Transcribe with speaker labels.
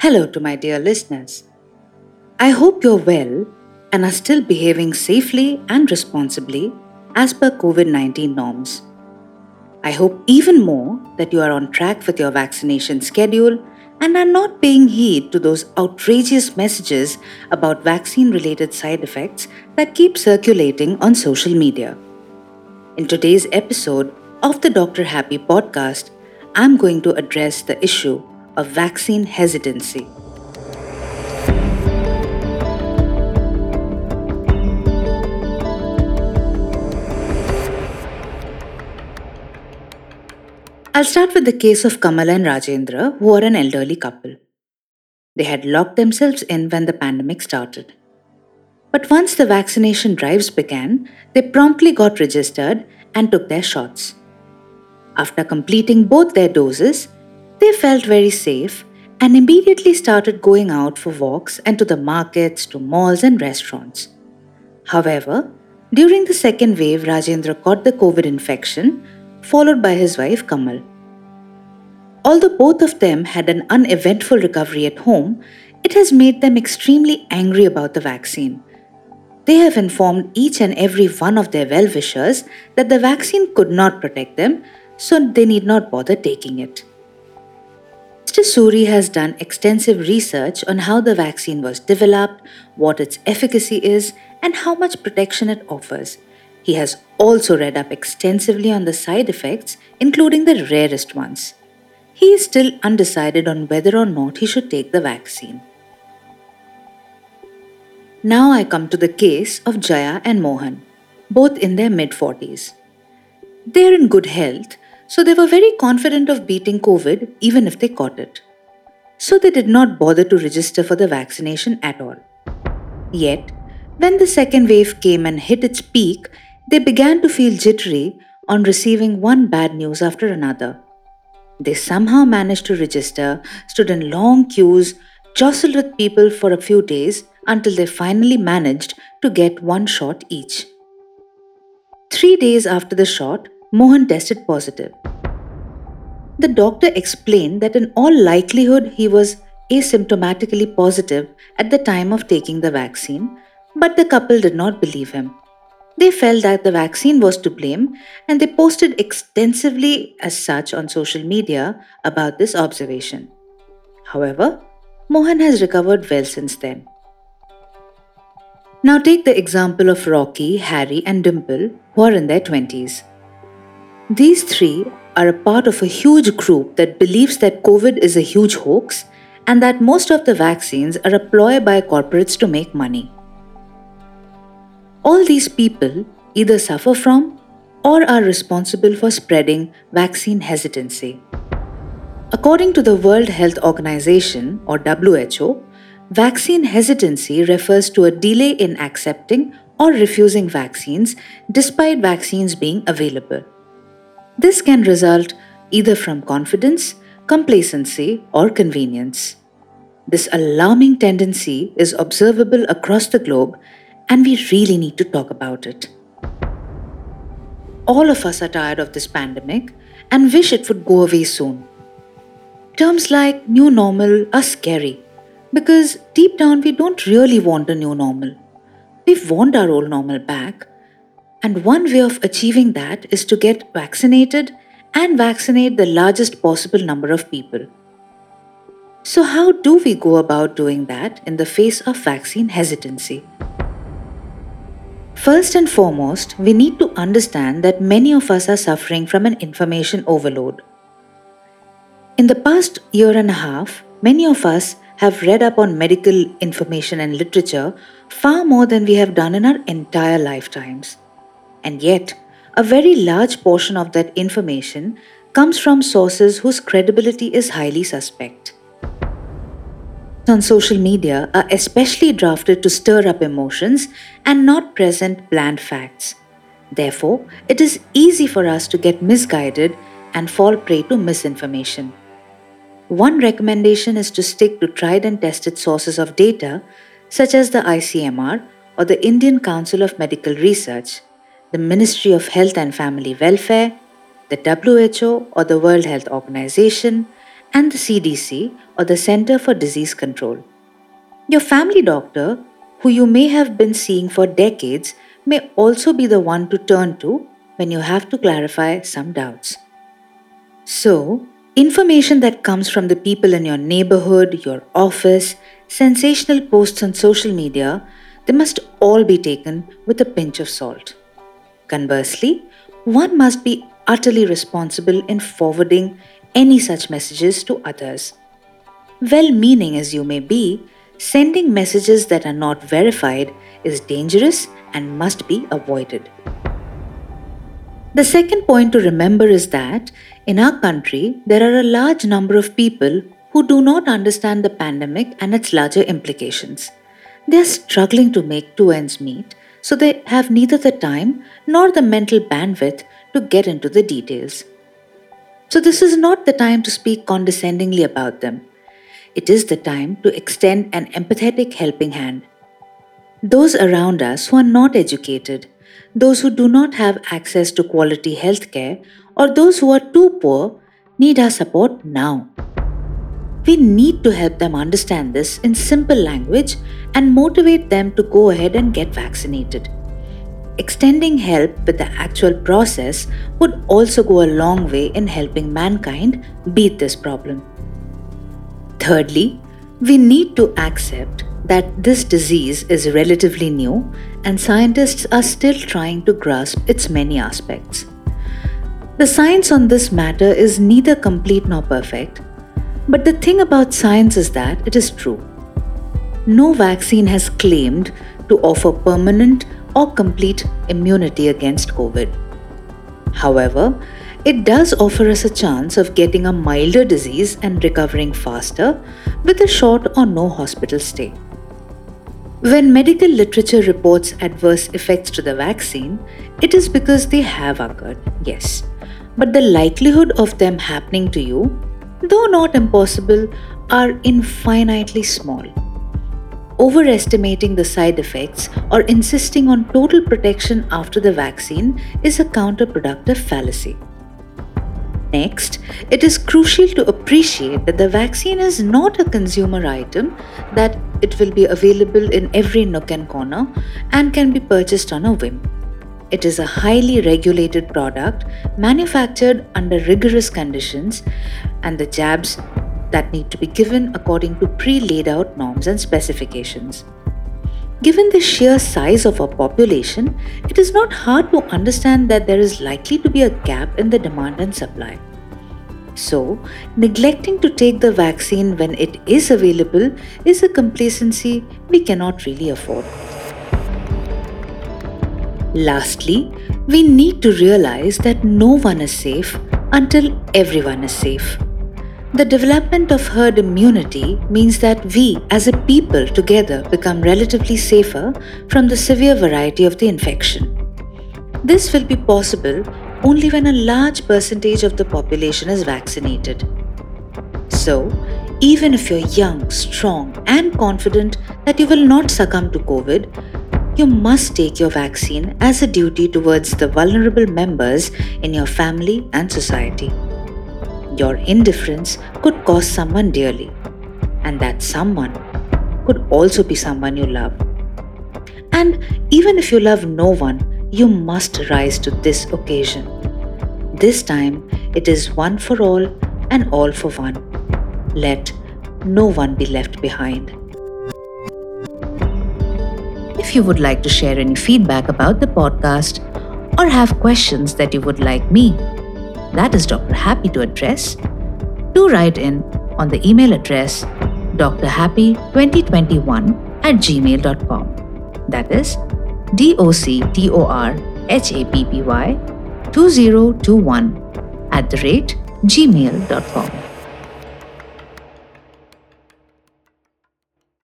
Speaker 1: Hello to my dear listeners. I hope you're well and are still behaving safely and responsibly as per COVID 19 norms. I hope even more that you are on track with your vaccination schedule and are not paying heed to those outrageous messages about vaccine related side effects that keep circulating on social media. In today's episode of the Dr. Happy podcast, I'm going to address the issue of vaccine hesitancy. I'll start with the case of Kamala and Rajendra, who are an elderly couple. They had locked themselves in when the pandemic started. But once the vaccination drives began, they promptly got registered and took their shots. After completing both their doses, they felt very safe and immediately started going out for walks and to the markets, to malls, and restaurants. However, during the second wave, Rajendra caught the COVID infection, followed by his wife Kamal. Although both of them had an uneventful recovery at home, it has made them extremely angry about the vaccine. They have informed each and every one of their well wishers that the vaccine could not protect them, so they need not bother taking it. Mr. Suri has done extensive research on how the vaccine was developed, what its efficacy is, and how much protection it offers. He has also read up extensively on the side effects, including the rarest ones he is still undecided on whether or not he should take the vaccine. Now I come to the case of Jaya and Mohan, both in their mid 40s. They are in good health, so they were very confident of beating COVID even if they caught it. So they did not bother to register for the vaccination at all. Yet, when the second wave came and hit its peak, they began to feel jittery on receiving one bad news after another they somehow managed to register, stood in long queues, jostled with people for a few days until they finally managed to get one shot each. Three days after the shot, Mohan tested positive. The doctor explained that in all likelihood he was asymptomatically positive at the time of taking the vaccine, but the couple did not believe him. They felt that the vaccine was to blame and they posted extensively as such on social media about this observation. However, Mohan has recovered well since then. Now take the example of Rocky, Harry, and Dimple, who are in their 20s. These three are a part of a huge group that believes that COVID is a huge hoax and that most of the vaccines are a ploy by corporates to make money. All these people either suffer from or are responsible for spreading vaccine hesitancy. According to the World Health Organization or WHO, vaccine hesitancy refers to a delay in accepting or refusing vaccines despite vaccines being available. This can result either from confidence, complacency, or convenience. This alarming tendency is observable across the globe and we really need to talk about it. All of us are tired of this pandemic and wish it would go away soon. Terms like new normal are scary because deep down we don't really want a new normal. We want our old normal back. And one way of achieving that is to get vaccinated and vaccinate the largest possible number of people. So, how do we go about doing that in the face of vaccine hesitancy? First and foremost, we need to understand that many of us are suffering from an information overload. In the past year and a half, many of us have read up on medical information and literature far more than we have done in our entire lifetimes. And yet, a very large portion of that information comes from sources whose credibility is highly suspect on social media are especially drafted to stir up emotions and not present bland facts. Therefore, it is easy for us to get misguided and fall prey to misinformation. One recommendation is to stick to tried and tested sources of data, such as the ICMR or the Indian Council of Medical Research, the Ministry of Health and Family Welfare, the WHO or the World Health Organization, and the CDC or the Center for Disease Control. Your family doctor, who you may have been seeing for decades, may also be the one to turn to when you have to clarify some doubts. So, information that comes from the people in your neighborhood, your office, sensational posts on social media, they must all be taken with a pinch of salt. Conversely, one must be utterly responsible in forwarding any such messages to others. Well meaning as you may be, sending messages that are not verified is dangerous and must be avoided. The second point to remember is that in our country, there are a large number of people who do not understand the pandemic and its larger implications. They are struggling to make two ends meet, so they have neither the time nor the mental bandwidth to get into the details. So, this is not the time to speak condescendingly about them. It is the time to extend an empathetic helping hand. Those around us who are not educated, those who do not have access to quality healthcare, or those who are too poor need our support now. We need to help them understand this in simple language and motivate them to go ahead and get vaccinated. Extending help with the actual process would also go a long way in helping mankind beat this problem. Thirdly, we need to accept that this disease is relatively new and scientists are still trying to grasp its many aspects. The science on this matter is neither complete nor perfect, but the thing about science is that it is true. No vaccine has claimed to offer permanent or complete immunity against COVID. However, it does offer us a chance of getting a milder disease and recovering faster with a short or no hospital stay. When medical literature reports adverse effects to the vaccine, it is because they have occurred, yes. But the likelihood of them happening to you, though not impossible, are infinitely small overestimating the side effects or insisting on total protection after the vaccine is a counterproductive fallacy. Next, it is crucial to appreciate that the vaccine is not a consumer item, that it will be available in every nook and corner and can be purchased on a whim. It is a highly regulated product manufactured under rigorous conditions, and the jabs that need to be given according to pre laid out norms and specifications. Given the sheer size of our population, it is not hard to understand that there is likely to be a gap in the demand and supply. So, neglecting to take the vaccine when it is available is a complacency we cannot really afford. Lastly, we need to realize that no one is safe until everyone is safe. The development of herd immunity means that we as a people together become relatively safer from the severe variety of the infection. This will be possible only when a large percentage of the population is vaccinated. So, even if you're young, strong, and confident that you will not succumb to COVID, you must take your vaccine as a duty towards the vulnerable members in your family and society. Your indifference could cost someone dearly, and that someone could also be someone you love. And even if you love no one, you must rise to this occasion. This time, it is one for all and all for one. Let no one be left behind. If you would like to share any feedback about the podcast or have questions that you would like me that is Dr. Happy to address, do write in on the email address drhappy2021 at gmail.com. That is D O C T O R H A P P Y 2021 at the rate gmail.com.